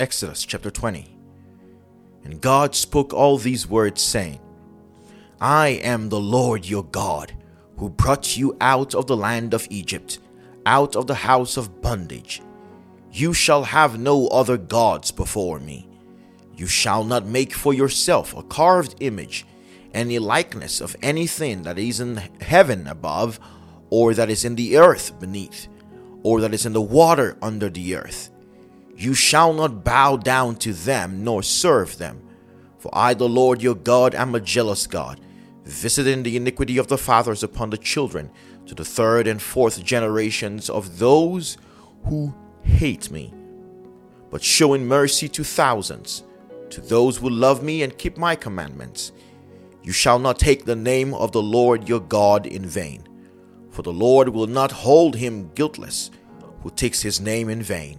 Exodus chapter 20. And God spoke all these words, saying, I am the Lord your God, who brought you out of the land of Egypt, out of the house of bondage. You shall have no other gods before me. You shall not make for yourself a carved image, any likeness of anything that is in heaven above, or that is in the earth beneath, or that is in the water under the earth you shall not bow down to them nor serve them. For I, the Lord your God, am a jealous God, visiting the iniquity of the fathers upon the children to the third and fourth generations of those who hate me, but showing mercy to thousands, to those who love me and keep my commandments. You shall not take the name of the Lord your God in vain, for the Lord will not hold him guiltless who takes his name in vain.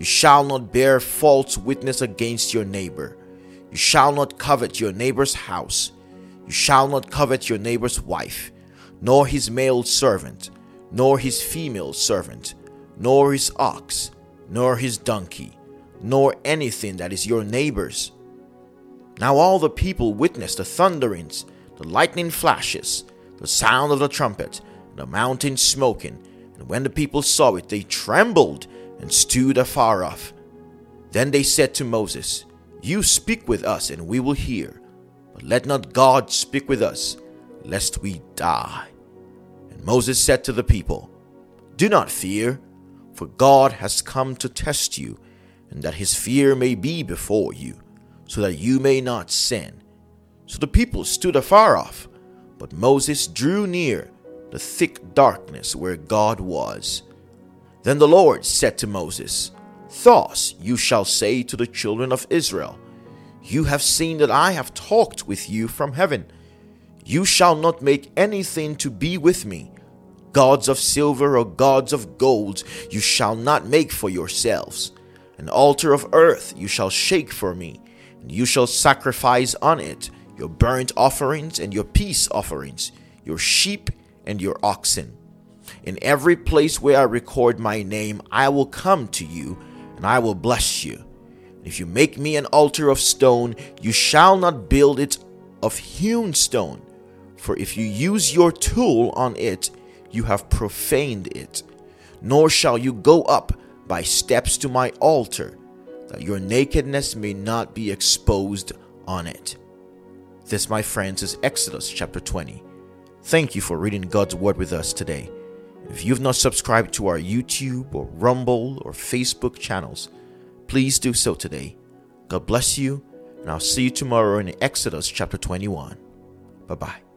You shall not bear false witness against your neighbor. You shall not covet your neighbor's house. You shall not covet your neighbor's wife, nor his male servant, nor his female servant, nor his ox, nor his donkey, nor anything that is your neighbor's. Now all the people witnessed the thunderings, the lightning flashes, the sound of the trumpet, and the mountain smoking. And when the people saw it, they trembled and stood afar off. Then they said to Moses, You speak with us, and we will hear. But let not God speak with us, lest we die. And Moses said to the people, Do not fear, for God has come to test you, and that his fear may be before you, so that you may not sin. So the people stood afar off, but Moses drew near the thick darkness where God was. Then the Lord said to Moses, Thus you shall say to the children of Israel, You have seen that I have talked with you from heaven. You shall not make anything to be with me. Gods of silver or gods of gold you shall not make for yourselves. An altar of earth you shall shake for me, and you shall sacrifice on it your burnt offerings and your peace offerings, your sheep and your oxen. In every place where I record my name, I will come to you and I will bless you. If you make me an altar of stone, you shall not build it of hewn stone. For if you use your tool on it, you have profaned it. Nor shall you go up by steps to my altar, that your nakedness may not be exposed on it. This, my friends, is Exodus chapter 20. Thank you for reading God's Word with us today. If you've not subscribed to our YouTube or Rumble or Facebook channels, please do so today. God bless you, and I'll see you tomorrow in Exodus chapter 21. Bye bye.